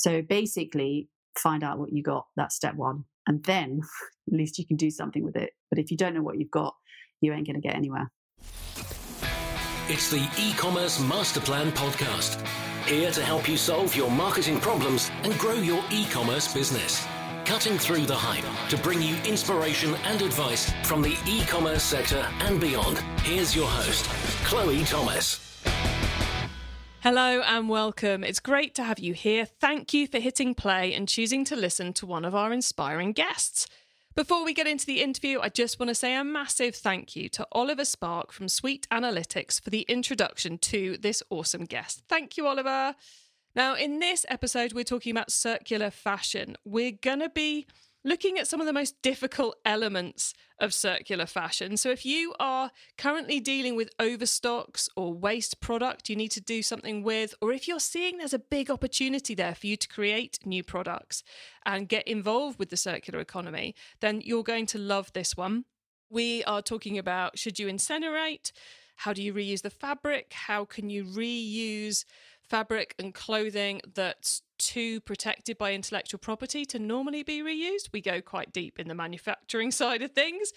So basically, find out what you got. That's step one. And then at least you can do something with it. But if you don't know what you've got, you ain't going to get anywhere. It's the e commerce master plan podcast. Here to help you solve your marketing problems and grow your e commerce business. Cutting through the hype to bring you inspiration and advice from the e commerce sector and beyond. Here's your host, Chloe Thomas. Hello and welcome. It's great to have you here. Thank you for hitting play and choosing to listen to one of our inspiring guests. Before we get into the interview, I just want to say a massive thank you to Oliver Spark from Sweet Analytics for the introduction to this awesome guest. Thank you, Oliver. Now, in this episode, we're talking about circular fashion. We're going to be looking at some of the most difficult elements of circular fashion. So, if you are currently dealing with overstocks or waste product you need to do something with, or if you're seeing there's a big opportunity there for you to create new products and get involved with the circular economy, then you're going to love this one. We are talking about should you incinerate? How do you reuse the fabric? How can you reuse fabric and clothing that's too protected by intellectual property to normally be reused. We go quite deep in the manufacturing side of things.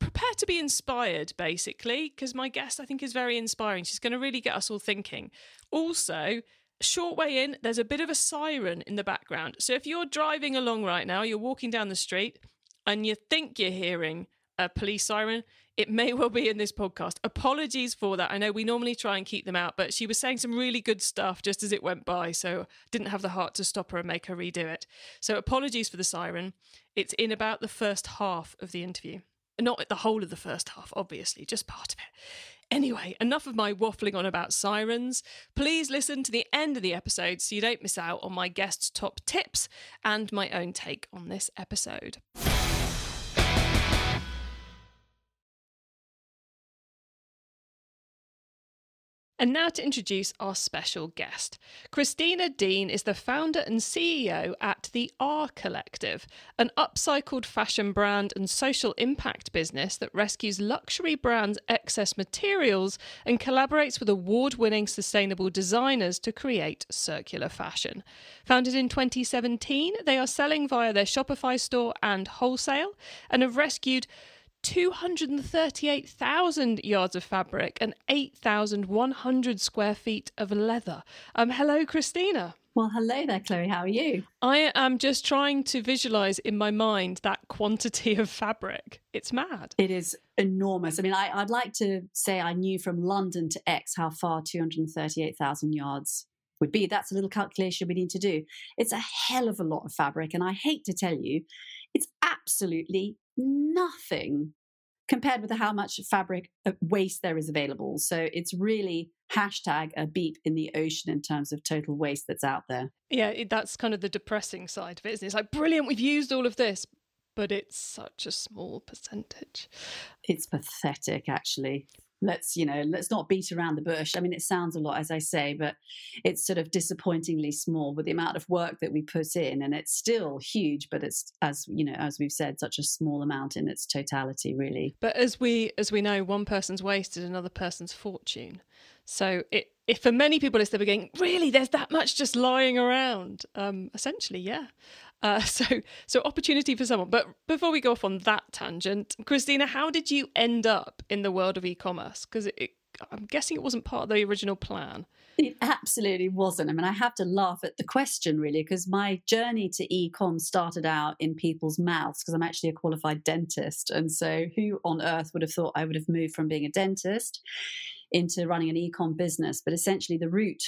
Prepare to be inspired, basically, because my guest I think is very inspiring. She's going to really get us all thinking. Also, short way in, there's a bit of a siren in the background. So if you're driving along right now, you're walking down the street and you think you're hearing a police siren, it may well be in this podcast. Apologies for that. I know we normally try and keep them out, but she was saying some really good stuff just as it went by, so didn't have the heart to stop her and make her redo it. So apologies for the siren. It's in about the first half of the interview. Not the whole of the first half, obviously, just part of it. Anyway, enough of my waffling on about sirens. Please listen to the end of the episode so you don't miss out on my guest's top tips and my own take on this episode. And now to introduce our special guest. Christina Dean is the founder and CEO at the R Collective, an upcycled fashion brand and social impact business that rescues luxury brands' excess materials and collaborates with award winning sustainable designers to create circular fashion. Founded in 2017, they are selling via their Shopify store and wholesale and have rescued 238,000 yards of fabric and 8,100 square feet of leather. Um, hello, Christina. Well, hello there, Chloe. How are you? I am just trying to visualize in my mind that quantity of fabric. It's mad. It is enormous. I mean, I, would like to say I knew from London to X how far 238,000 yards would be. That's a little calculation we need to do. It's a hell of a lot of fabric. And I hate to tell you, it's absolutely nothing compared with how much fabric uh, waste there is available. So it's really hashtag a beep in the ocean in terms of total waste that's out there. Yeah, that's kind of the depressing side of it, isn't it? It's like, brilliant, we've used all of this, but it's such a small percentage. It's pathetic, actually let's you know let's not beat around the bush. I mean it sounds a lot as i say but it's sort of disappointingly small with the amount of work that we put in and it's still huge but it's as you know as we've said such a small amount in its totality really. But as we as we know one person's wasted another person's fortune. So it if for many people it's the beginning really there's that much just lying around um essentially yeah uh, so, so opportunity for someone. But before we go off on that tangent, Christina, how did you end up in the world of e-commerce? Because I'm guessing it wasn't part of the original plan. It absolutely wasn't. I mean, I have to laugh at the question really, because my journey to e-com started out in people's mouths because I'm actually a qualified dentist. And so who on earth would have thought I would have moved from being a dentist into running an e-com business? But essentially the route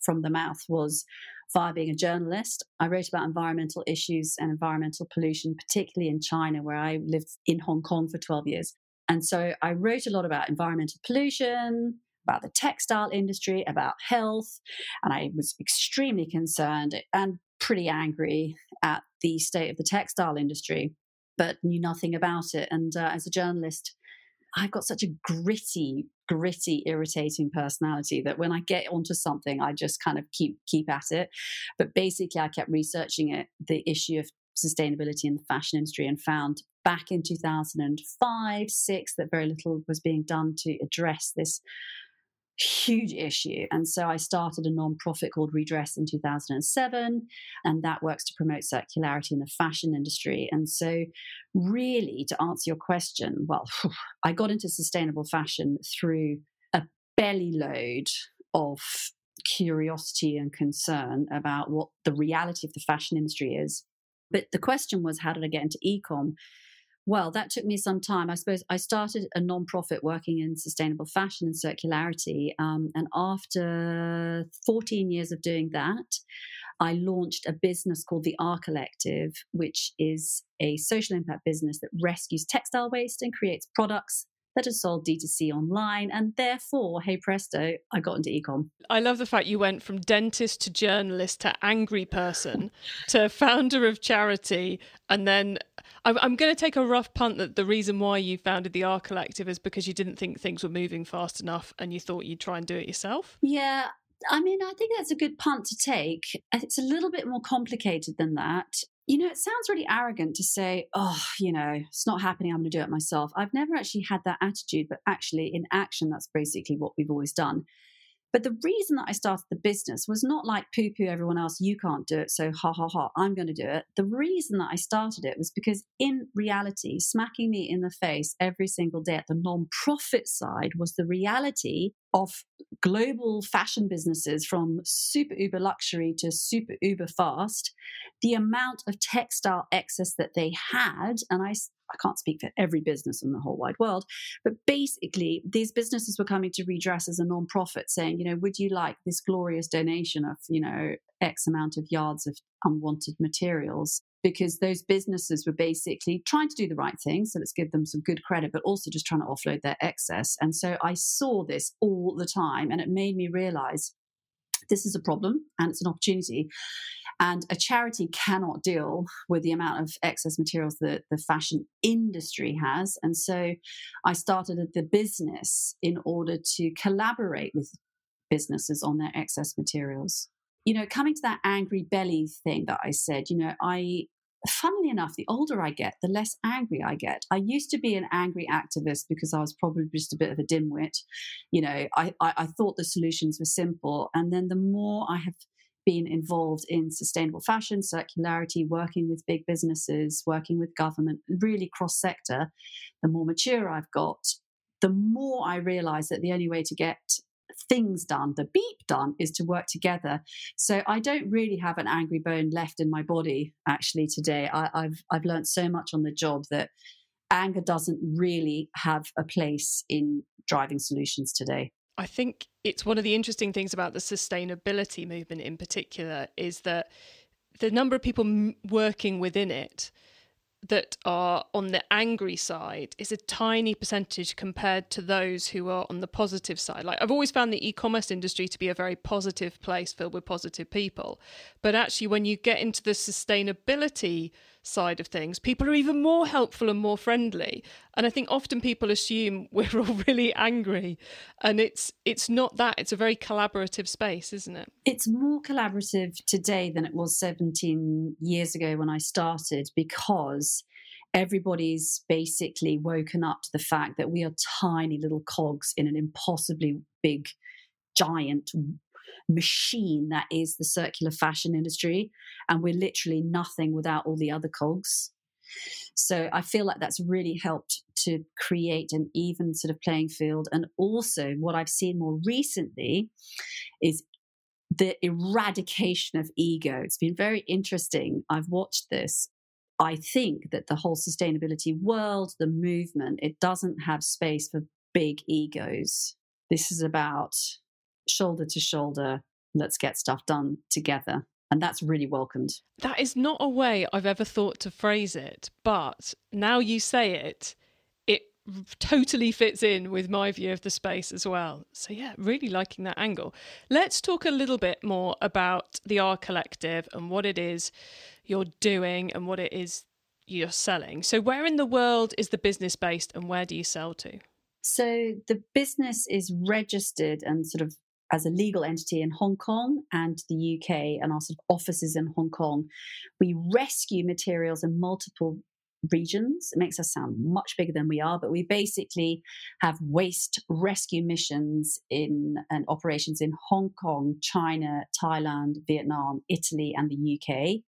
from the mouth was via being a journalist. I wrote about environmental issues and environmental pollution, particularly in China, where I lived in Hong Kong for 12 years. And so I wrote a lot about environmental pollution, about the textile industry, about health. And I was extremely concerned and pretty angry at the state of the textile industry, but knew nothing about it. And uh, as a journalist, I've got such a gritty, gritty, irritating personality that when I get onto something, I just kind of keep keep at it. But basically, I kept researching it, the issue of sustainability in the fashion industry, and found back in 2005, six that very little was being done to address this huge issue. And so I started a nonprofit called Redress in 2007, and that works to promote circularity in the fashion industry. And so, really, to answer your question, well, I got into sustainable fashion through a belly load of curiosity and concern about what the reality of the fashion industry is. But the question was, how did I get into ecom? Well, that took me some time. I suppose I started a nonprofit working in sustainable fashion and circularity. Um, and after 14 years of doing that, I launched a business called the R Collective, which is a social impact business that rescues textile waste and creates products that are sold D2C online. And therefore, hey presto, I got into ecom. I love the fact you went from dentist to journalist to angry person to founder of charity. And then I'm, I'm going to take a rough punt that the reason why you founded the R Collective is because you didn't think things were moving fast enough and you thought you'd try and do it yourself. Yeah, I mean, I think that's a good punt to take. It's a little bit more complicated than that you know, it sounds really arrogant to say, oh, you know, it's not happening. I'm going to do it myself. I've never actually had that attitude, but actually, in action, that's basically what we've always done. But the reason that I started the business was not like poo poo everyone else, you can't do it, so ha ha ha, I'm going to do it. The reason that I started it was because, in reality, smacking me in the face every single day at the non profit side was the reality of global fashion businesses from super uber luxury to super uber fast, the amount of textile excess that they had, and I I can't speak for every business in the whole wide world, but basically, these businesses were coming to redress as a non-profit, saying, you know, would you like this glorious donation of, you know, X amount of yards of unwanted materials? Because those businesses were basically trying to do the right thing. So let's give them some good credit, but also just trying to offload their excess. And so I saw this all the time, and it made me realize this is a problem and it's an opportunity. And a charity cannot deal with the amount of excess materials that the fashion industry has. And so I started the business in order to collaborate with businesses on their excess materials. You know, coming to that angry belly thing that I said, you know, I funnily enough, the older I get, the less angry I get. I used to be an angry activist because I was probably just a bit of a dimwit. You know, I, I, I, thought the solutions were simple. And then the more I have been involved in sustainable fashion, circularity, working with big businesses, working with government, really cross sector, the more mature I've got, the more I realize that the only way to get things done, the beep done, is to work together. So I don't really have an angry bone left in my body actually today. I, I've I've learned so much on the job that anger doesn't really have a place in driving solutions today. I think it's one of the interesting things about the sustainability movement in particular is that the number of people working within it that are on the angry side is a tiny percentage compared to those who are on the positive side. Like I've always found the e-commerce industry to be a very positive place filled with positive people. But actually when you get into the sustainability side of things, people are even more helpful and more friendly. And I think often people assume we're all really angry, and it's it's not that. It's a very collaborative space, isn't it? It's more collaborative today than it was 17 years ago when I started because everybody's basically woken up to the fact that we are tiny little cogs in an impossibly big giant machine that is the circular fashion industry. And we're literally nothing without all the other cogs. So I feel like that's really helped to create an even sort of playing field. And also, what I've seen more recently is the eradication of ego. It's been very interesting. I've watched this. I think that the whole sustainability world, the movement, it doesn't have space for big egos. This is about shoulder to shoulder, let's get stuff done together. And that's really welcomed. That is not a way I've ever thought to phrase it, but now you say it, it totally fits in with my view of the space as well. So, yeah, really liking that angle. Let's talk a little bit more about the R Collective and what it is you're doing and what it is you're selling. So, where in the world is the business based and where do you sell to? So, the business is registered and sort of as a legal entity in Hong Kong and the UK and our sort of offices in Hong Kong. We rescue materials in multiple regions. It makes us sound much bigger than we are, but we basically have waste rescue missions in and operations in Hong Kong, China, Thailand, Vietnam, Italy, and the UK.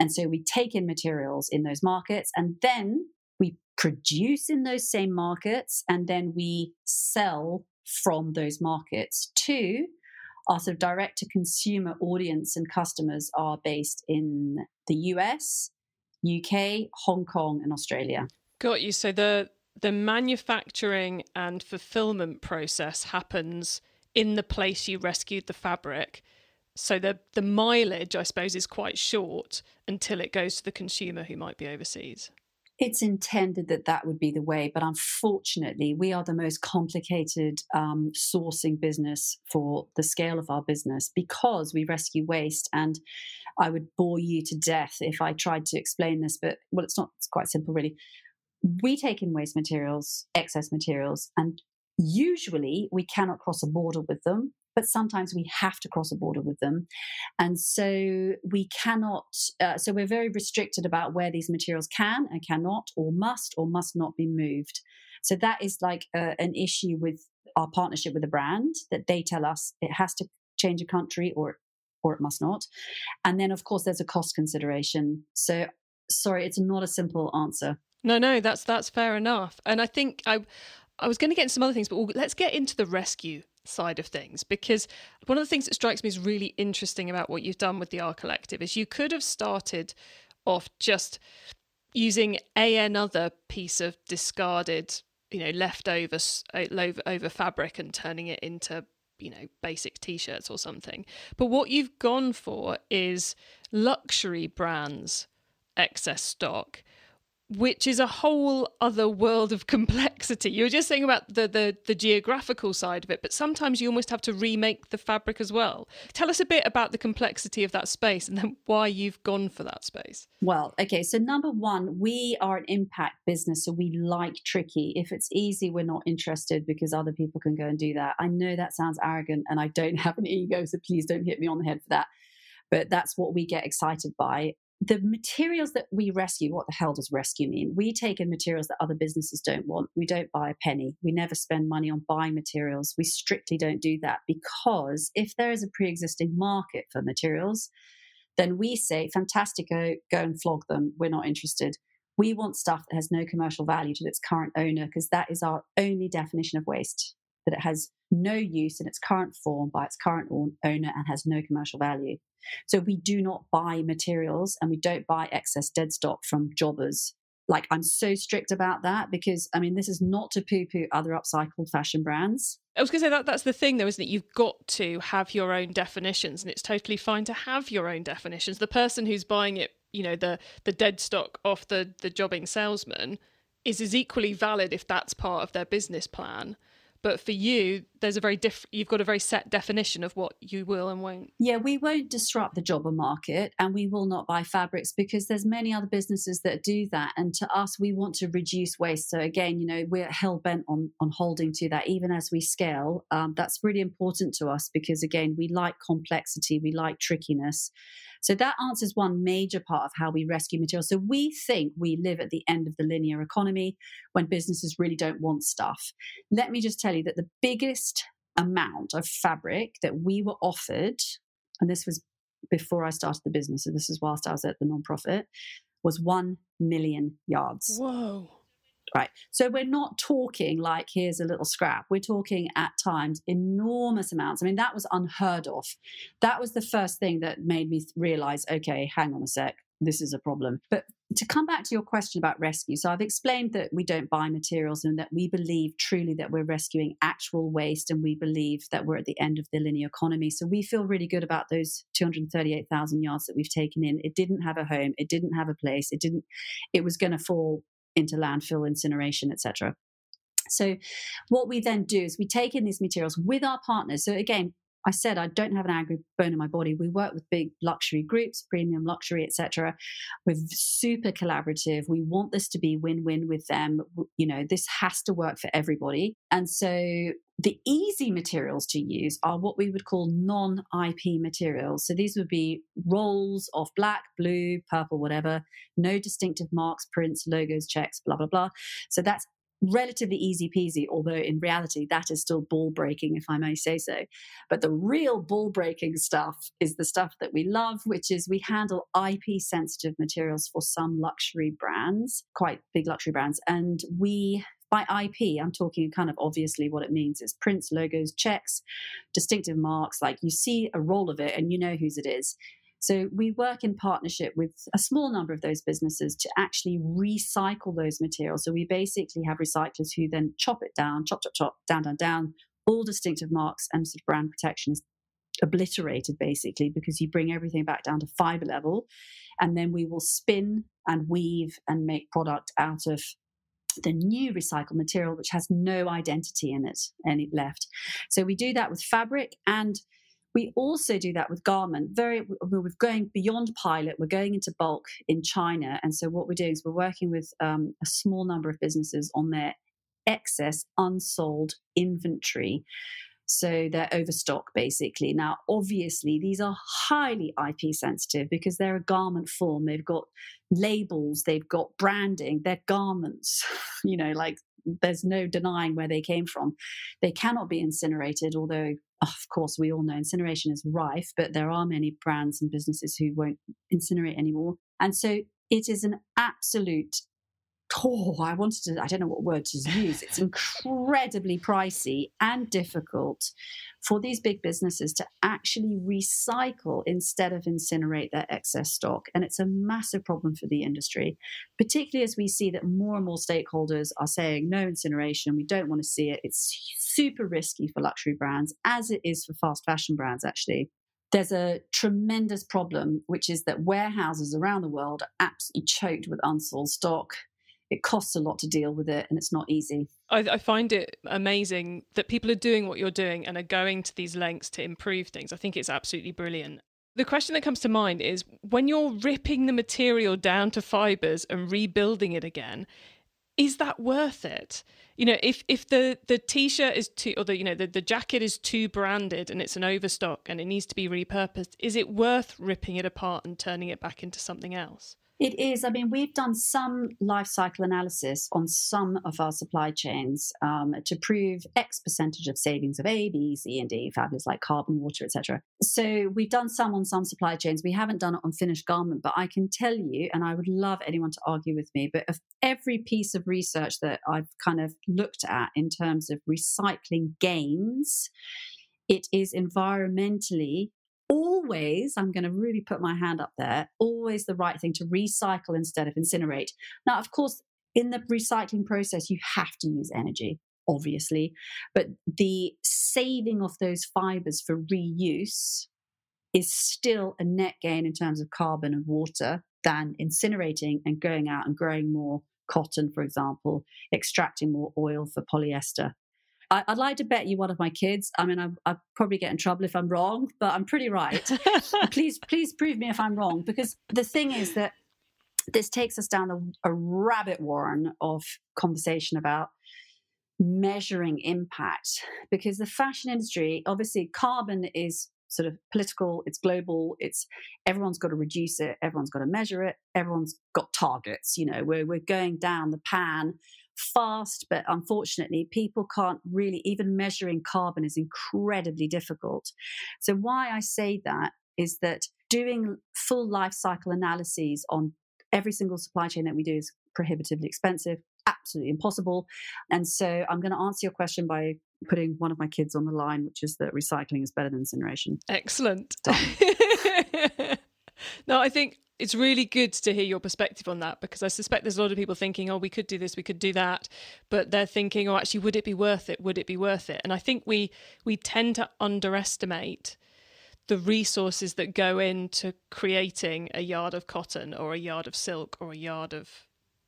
And so we take in materials in those markets and then we produce in those same markets and then we sell from those markets to our sort of direct to consumer audience and customers are based in the US, UK, Hong Kong, and Australia. Got you. So the the manufacturing and fulfillment process happens in the place you rescued the fabric. So the the mileage, I suppose, is quite short until it goes to the consumer who might be overseas it's intended that that would be the way, but unfortunately, we are the most complicated um, sourcing business for the scale of our business because we rescue waste. And I would bore you to death if I tried to explain this, but well, it's not, it's quite simple, really. We take in waste materials, excess materials, and usually we cannot cross a border with them but sometimes we have to cross a border with them. And so we cannot, uh, so we're very restricted about where these materials can and cannot, or must or must not be moved. So that is like uh, an issue with our partnership with the brand that they tell us it has to change a country or or it must not. And then of course there's a cost consideration. So sorry, it's not a simple answer. No, no, that's that's fair enough. And I think I I was going to get into some other things, but we'll, let's get into the rescue side of things because one of the things that strikes me as really interesting about what you've done with the R Collective is you could have started off just using a another piece of discarded, you know, leftover over fabric and turning it into you know basic t-shirts or something. But what you've gone for is luxury brands excess stock which is a whole other world of complexity. You were just saying about the, the, the geographical side of it, but sometimes you almost have to remake the fabric as well. Tell us a bit about the complexity of that space and then why you've gone for that space. Well, okay, so number one, we are an impact business, so we like tricky. If it's easy, we're not interested because other people can go and do that. I know that sounds arrogant and I don't have an ego, so please don't hit me on the head for that but that's what we get excited by the materials that we rescue, what the hell does rescue mean? We take in materials that other businesses don't want. We don't buy a penny. We never spend money on buying materials. We strictly don't do that because if there is a pre existing market for materials, then we say, fantastic, go, go and flog them. We're not interested. We want stuff that has no commercial value to its current owner because that is our only definition of waste, that it has no use in its current form by its current owner and has no commercial value. So we do not buy materials and we don't buy excess dead stock from jobbers. Like I'm so strict about that because I mean this is not to poo-poo other upcycled fashion brands. I was going to say that that's the thing though, isn't it? You've got to have your own definitions, and it's totally fine to have your own definitions. The person who's buying it, you know, the the dead stock off the the jobbing salesman, is as equally valid if that's part of their business plan but for you there's a very diff you've got a very set definition of what you will and won't. Yeah we won't disrupt the jobber market and we will not buy fabrics because there's many other businesses that do that and to us we want to reduce waste. So again you know we're hell-bent on on holding to that. Even as we scale um, that's really important to us because again we like complexity we like trickiness so that answers one major part of how we rescue materials. So we think we live at the end of the linear economy when businesses really don't want stuff. Let me just tell you that the biggest amount of fabric that we were offered, and this was before I started the business, so this is whilst I was at the nonprofit, was 1 million yards. Whoa. Right. So we're not talking like here's a little scrap. We're talking at times enormous amounts. I mean, that was unheard of. That was the first thing that made me realize okay, hang on a sec, this is a problem. But to come back to your question about rescue, so I've explained that we don't buy materials and that we believe truly that we're rescuing actual waste and we believe that we're at the end of the linear economy. So we feel really good about those 238,000 yards that we've taken in. It didn't have a home, it didn't have a place, it didn't, it was going to fall into landfill, incineration, etc. So, what we then do is we take in these materials with our partners. So, again, I said I don't have an angry bone in my body. We work with big luxury groups, premium luxury, etc. We're super collaborative. We want this to be win-win with them. You know, this has to work for everybody. And so the easy materials to use are what we would call non IP materials. So these would be rolls of black, blue, purple, whatever, no distinctive marks, prints, logos, checks, blah, blah, blah. So that's relatively easy peasy, although in reality, that is still ball breaking, if I may say so. But the real ball breaking stuff is the stuff that we love, which is we handle IP sensitive materials for some luxury brands, quite big luxury brands. And we by IP, I'm talking kind of obviously what it means is prints, logos, checks, distinctive marks. Like you see a roll of it and you know whose it is. So we work in partnership with a small number of those businesses to actually recycle those materials. So we basically have recyclers who then chop it down, chop, chop, chop, down, down, down. All distinctive marks and sort of brand protection is obliterated basically because you bring everything back down to fiber level. And then we will spin and weave and make product out of the new recycled material, which has no identity in it any left. So we do that with fabric and we also do that with garment. Very, we're going beyond pilot. We're going into bulk in China, and so what we're doing is we're working with um, a small number of businesses on their excess unsold inventory. So they're overstock basically. Now, obviously, these are highly IP sensitive because they're a garment form. They've got labels, they've got branding, they're garments, you know, like there's no denying where they came from. They cannot be incinerated, although, oh, of course, we all know incineration is rife, but there are many brands and businesses who won't incinerate anymore. And so it is an absolute oh, I wanted to, I don't know what word to use. It's incredibly pricey and difficult for these big businesses to actually recycle instead of incinerate their excess stock. And it's a massive problem for the industry, particularly as we see that more and more stakeholders are saying no incineration, we don't want to see it. It's super risky for luxury brands, as it is for fast fashion brands, actually there's a tremendous problem, which is that warehouses around the world are absolutely choked with unsold stock it costs a lot to deal with it and it's not easy. I, I, find it amazing that people are doing what you're doing and are going to these lengths to improve things. I think it's absolutely brilliant. The question that comes to mind is when you're ripping the material down to fibers and rebuilding it again, is that worth it? You know, if if the the t-shirt is too or the you know the, the jacket is too branded and it's an overstock and it needs to be repurposed, is it worth ripping it apart and turning it back into something else? It is. I mean, we've done some life cycle analysis on some of our supply chains um, to prove X percentage of savings of A, B, C, and D, fabulous like carbon, water, etc. So we've done some on some supply chains. We haven't done it on finished garment, but I can tell you, and I would love anyone to argue with me, but of every piece of research that I've kind of looked at in terms of recycling gains, it is environmentally always, I'm going to really put my hand up there, always the right thing to recycle instead of incinerate. Now, of course, in the recycling process, you have to use energy, obviously, but the saving of those fibers for reuse is still a net gain in terms of carbon and water than incinerating and going out and growing more cotton, for example, extracting more oil for polyester. I, would like to bet you one of my kids. I mean, I, I'd probably get in trouble if I'm wrong, but I'm pretty right. please, please prove me if I'm wrong, because the thing is that this takes us down a, a rabbit warren of conversation about measuring impact because the fashion industry obviously carbon is sort of political it's global it's everyone's got to reduce it everyone's got to measure it everyone's got targets you know we're, we're going down the pan fast, but unfortunately, people can't really, even measuring carbon is incredibly difficult. So, why I say that is that doing full life cycle analyses on every single supply chain that we do is prohibitively expensive, absolutely impossible. And so, I'm going to answer your question by putting one of my kids on the line, which is that recycling is better than incineration. Excellent. no, I think it's really good to hear your perspective on that because I suspect there's a lot of people thinking, oh, we could do this, we could do that, but they're thinking, oh, actually, would it be worth it? Would it be worth it? And I think we we tend to underestimate the resources that go into creating a yard of cotton or a yard of silk or a yard of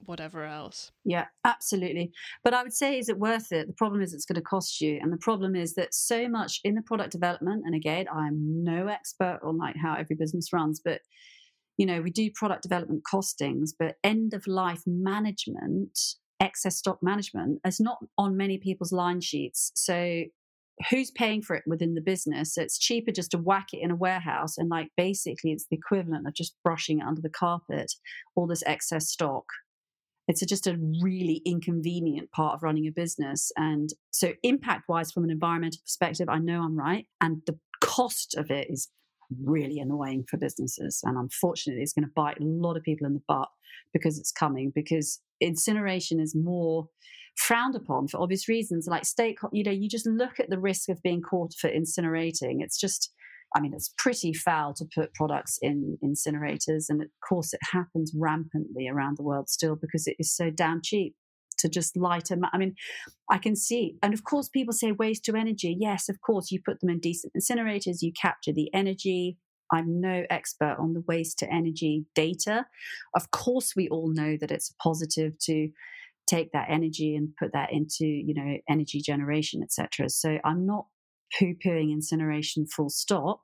whatever else. Yeah, absolutely. But I would say, is it worth it? The problem is it's going to cost you. And the problem is that so much in the product development, and again, I'm no expert on like how every business runs, but you know, we do product development costings, but end of life management, excess stock management is not on many people's line sheets. So who's paying for it within the business? It's cheaper just to whack it in a warehouse and like basically it's the equivalent of just brushing it under the carpet, all this excess stock. It's a, just a really inconvenient part of running a business. And so, impact wise, from an environmental perspective, I know I'm right. And the cost of it is really annoying for businesses. And unfortunately, it's going to bite a lot of people in the butt because it's coming, because incineration is more frowned upon for obvious reasons. Like stake, you know, you just look at the risk of being caught for incinerating. It's just, I mean, it's pretty foul to put products in incinerators. And of course, it happens rampantly around the world still because it is so damn cheap to just light them. I mean, I can see, and of course, people say waste to energy. Yes, of course, you put them in decent incinerators, you capture the energy. I'm no expert on the waste to energy data. Of course, we all know that it's positive to take that energy and put that into, you know, energy generation, etc. So I'm not poo-pooing incineration full stop,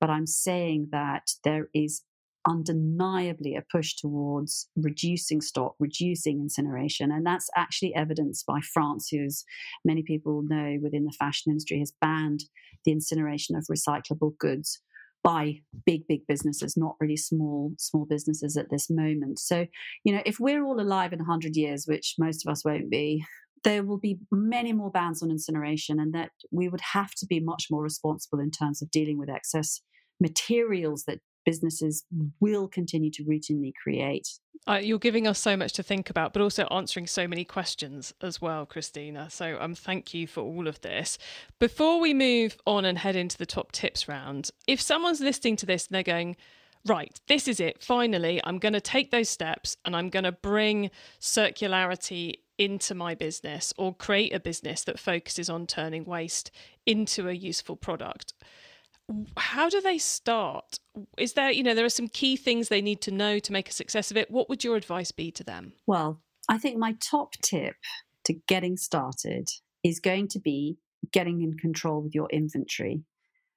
but I'm saying that there is undeniably a push towards reducing stock, reducing incineration. And that's actually evidenced by France, who, as many people know within the fashion industry, has banned the incineration of recyclable goods by big big businesses not really small small businesses at this moment so you know if we're all alive in 100 years which most of us won't be there will be many more bans on incineration and that we would have to be much more responsible in terms of dealing with excess materials that businesses will continue to routinely create. Uh, you're giving us so much to think about, but also answering so many questions as well, Christina. So um, thank you for all of this. Before we move on and head into the top tips round, if someone's listening to this and they're going, right, this is it, finally, I'm going to take those steps and I'm going to bring circularity into my business or create a business that focuses on turning waste into a useful product how do they start? Is there, you know, there are some key things they need to know to make a success of it. What would your advice be to them? Well, I think my top tip to getting started is going to be getting in control with your inventory.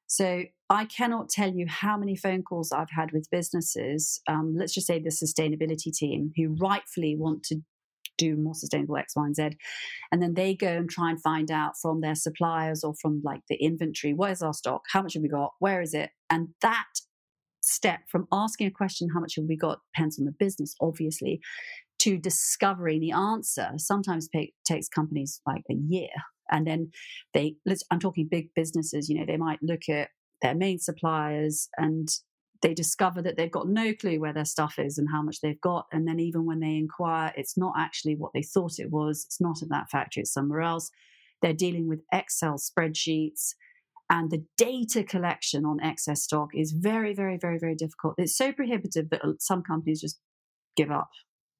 So I cannot tell you how many phone calls I've had with businesses, um, let's just say the sustainability team, who rightfully want to do more sustainable X, Y, and Z. And then they go and try and find out from their suppliers or from like the inventory, where's our stock? How much have we got? Where is it? And that step from asking a question, how much have we got, depends on the business, obviously, to discovering the answer sometimes pay, takes companies like a year. And then they, I'm talking big businesses, you know, they might look at their main suppliers and they discover that they've got no clue where their stuff is and how much they've got. And then even when they inquire, it's not actually what they thought it was. It's not at that factory, it's somewhere else. They're dealing with Excel spreadsheets. And the data collection on excess stock is very, very, very, very difficult. It's so prohibitive that uh, some companies just give up.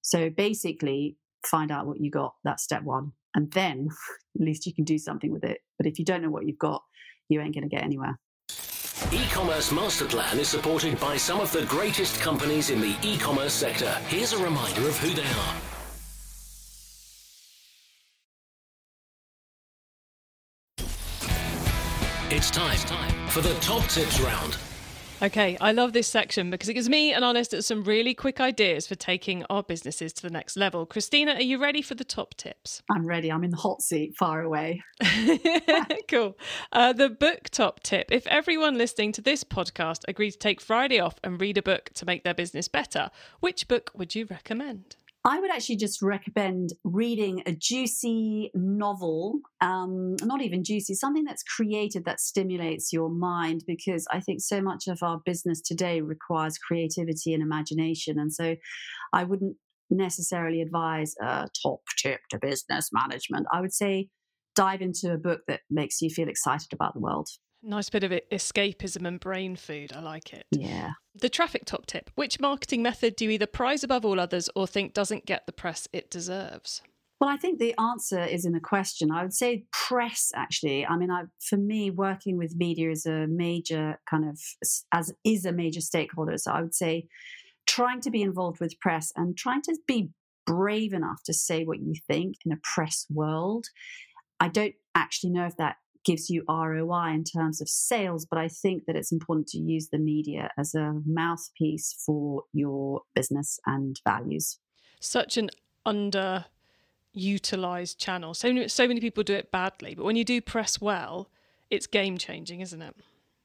So basically, find out what you got. That's step one. And then at least you can do something with it. But if you don't know what you've got, you ain't going to get anywhere. E-commerce master plan is supported by some of the greatest companies in the e-commerce sector. Here's a reminder of who they are. It's time for the top tips round. Okay, I love this section because it gives me and Honest some really quick ideas for taking our businesses to the next level. Christina, are you ready for the top tips? I'm ready. I'm in the hot seat, far away. cool. Uh, the book top tip if everyone listening to this podcast agreed to take Friday off and read a book to make their business better, which book would you recommend? I would actually just recommend reading a juicy novel, um, not even juicy, something that's creative that stimulates your mind, because I think so much of our business today requires creativity and imagination. And so I wouldn't necessarily advise a top tip to business management. I would say dive into a book that makes you feel excited about the world. Nice bit of escapism and brain food. I like it. Yeah. The traffic top tip Which marketing method do you either prize above all others or think doesn't get the press it deserves? Well, I think the answer is in the question. I would say press, actually. I mean, I, for me, working with media is a major kind of, as is a major stakeholder. So I would say trying to be involved with press and trying to be brave enough to say what you think in a press world. I don't actually know if that gives you ROI in terms of sales, but I think that it's important to use the media as a mouthpiece for your business and values. Such an underutilized channel. So many, so many people do it badly, but when you do press well, it's game changing, isn't it?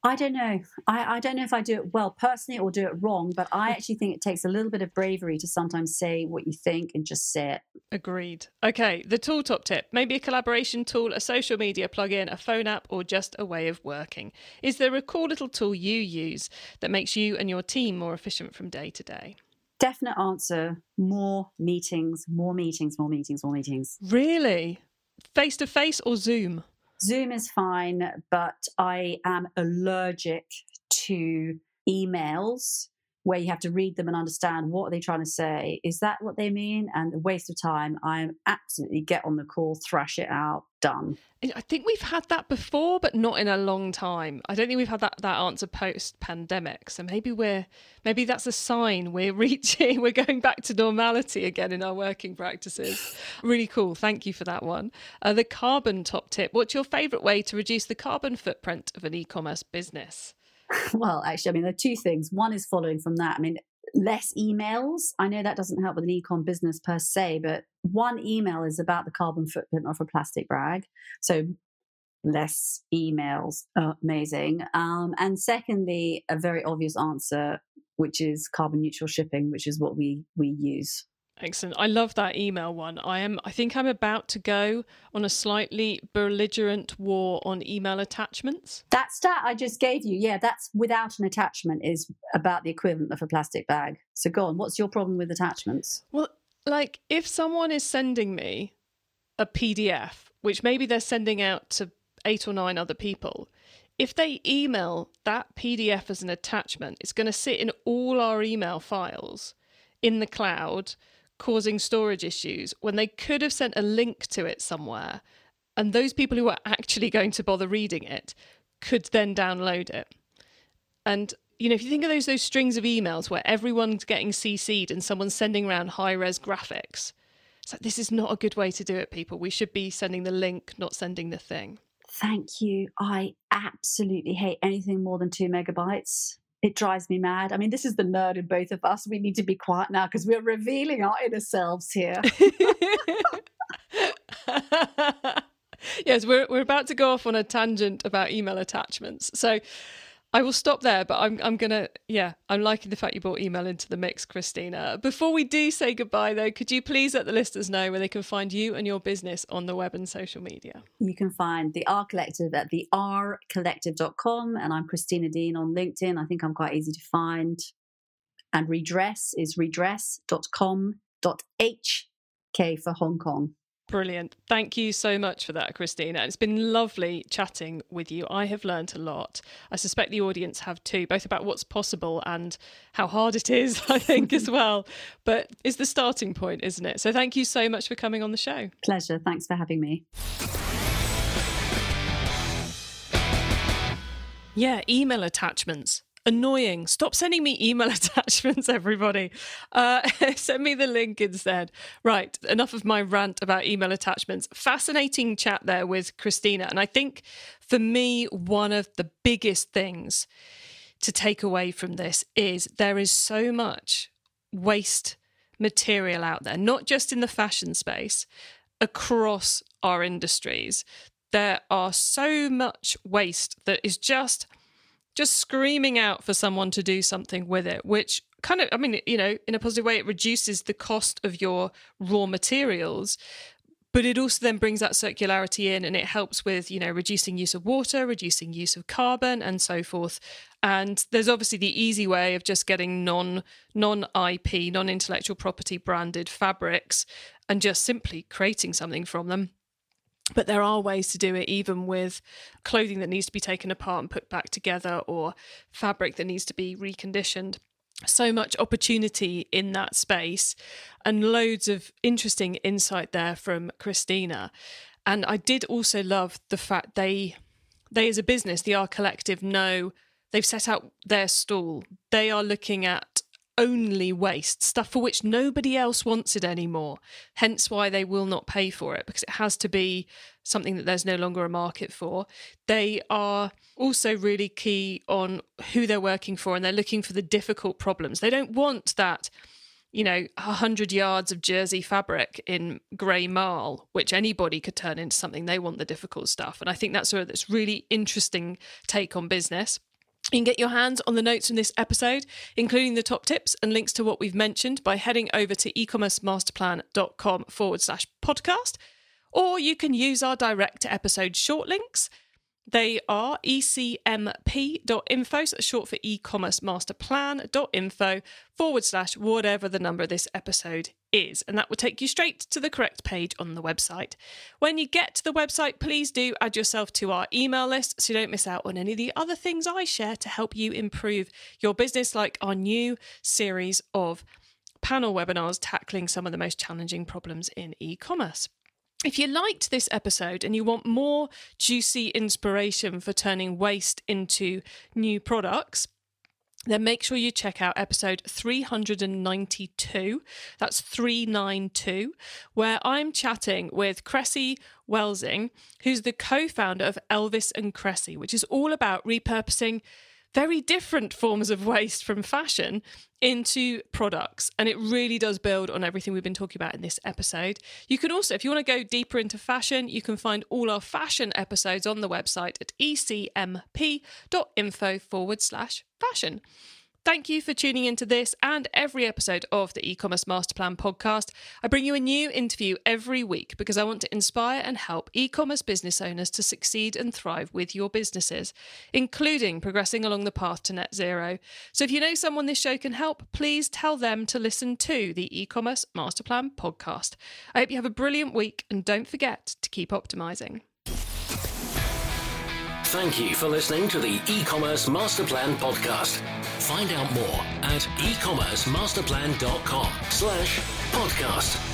I don't know. I, I don't know if I do it well personally or do it wrong, but I mm. actually think it takes a little bit of bravery to sometimes say what you think and just say it. Agreed. Okay, the tool top tip maybe a collaboration tool, a social media plugin, a phone app, or just a way of working. Is there a cool little tool you use that makes you and your team more efficient from day to day? Definite answer more meetings, more meetings, more meetings, more meetings. Really? Face to face or Zoom? Zoom is fine, but I am allergic to emails where you have to read them and understand what they're they trying to say. Is that what they mean? And a waste of time. I'm absolutely get on the call, thrash it out, done. I think we've had that before, but not in a long time. I don't think we've had that, that answer post pandemic. So maybe we're maybe that's a sign we're reaching, we're going back to normality again in our working practices. really cool. Thank you for that one. Uh, the carbon top tip. What's your favourite way to reduce the carbon footprint of an e-commerce business? well, actually, I mean, there are two things. One is following from that. I mean, less emails. I know that doesn't help with an ecom business per se, but one email is about the carbon footprint of a plastic bag. So less emails, amazing. Um, and secondly, a very obvious answer, which is carbon neutral shipping, which is what we we use. Excellent. I love that email one. I am I think I'm about to go on a slightly belligerent war on email attachments. That stat I just gave you, yeah, that's without an attachment is about the equivalent of a plastic bag. So go on, what's your problem with attachments? Well, like if someone is sending me a PDF, which maybe they're sending out to eight or nine other people, if they email that PDF as an attachment, it's going to sit in all our email files in the cloud causing storage issues when they could have sent a link to it somewhere and those people who are actually going to bother reading it could then download it. And you know, if you think of those those strings of emails where everyone's getting CC'd and someone's sending around high res graphics, it's like this is not a good way to do it, people. We should be sending the link, not sending the thing. Thank you. I absolutely hate anything more than two megabytes it drives me mad. I mean, this is the nerd in both of us. We need to be quiet now because we're revealing our inner selves here. yes, we're we're about to go off on a tangent about email attachments. So I will stop there, but I'm I'm gonna yeah, I'm liking the fact you brought email into the mix, Christina. Before we do say goodbye though, could you please let the listeners know where they can find you and your business on the web and social media? You can find the R Collective at the R rcollective.com and I'm Christina Dean on LinkedIn. I think I'm quite easy to find. And redress is redress.com.hk for Hong Kong. Brilliant. Thank you so much for that, Christina. It's been lovely chatting with you. I have learned a lot. I suspect the audience have too, both about what's possible and how hard it is, I think, as well. But it's the starting point, isn't it? So thank you so much for coming on the show. Pleasure. Thanks for having me. Yeah, email attachments annoying. Stop sending me email attachments, everybody. Uh, send me the link instead. Right, enough of my rant about email attachments. Fascinating chat there with Christina. And I think for me, one of the biggest things to take away from this is there is so much waste material out there, not just in the fashion space, across our industries. There are so much waste that is just just screaming out for someone to do something with it, which kind of, I mean, you know, in a positive way, it reduces the cost of your raw materials. But it also then brings that circularity in and it helps with, you know, reducing use of water, reducing use of carbon and so forth. And there's obviously the easy way of just getting non non IP, non intellectual property branded fabrics and just simply creating something from them but there are ways to do it even with clothing that needs to be taken apart and put back together or fabric that needs to be reconditioned. So much opportunity in that space and loads of interesting insight there from Christina. And I did also love the fact they they as a business the R collective know they've set out their stall. They are looking at only waste, stuff for which nobody else wants it anymore. Hence why they will not pay for it because it has to be something that there's no longer a market for. They are also really key on who they're working for and they're looking for the difficult problems. They don't want that you know, 100 yards of jersey fabric in grey marl, which anybody could turn into something. They want the difficult stuff. And I think that's a that's really interesting take on business. You can get your hands on the notes from this episode, including the top tips and links to what we've mentioned by heading over to ecommercemasterplan.com forward slash podcast. Or you can use our direct episode short links they are ecmp.info, so short for e-commerce master forward slash whatever the number of this episode is. And that will take you straight to the correct page on the website. When you get to the website, please do add yourself to our email list so you don't miss out on any of the other things I share to help you improve your business, like our new series of panel webinars tackling some of the most challenging problems in e commerce. If you liked this episode and you want more juicy inspiration for turning waste into new products, then make sure you check out episode 392. That's 392, where I'm chatting with Kresse Wesling, who's the co founder of Elvis and Kresse, which is all about repurposing very different forms of waste from fashion into products. And it really does build on everything we've been talking about in this episode. You can also, if you want to go deeper into fashion, you can find all our fashion episodes on the website at ecmp.info forward slash fashion. Thank you for tuning into this and every episode of the e-commerce master plan podcast. I bring you a new interview every week because I want to inspire and help e-commerce business owners to succeed and thrive with your businesses, including progressing along the path to net zero. So if you know someone this show can help, please tell them to listen to the e-commerce master plan podcast. I hope you have a brilliant week and don't forget to keep optimizing. Thank you for listening to the e-commerce master plan podcast. Find out more at ecommercemasterplan.com slash podcast.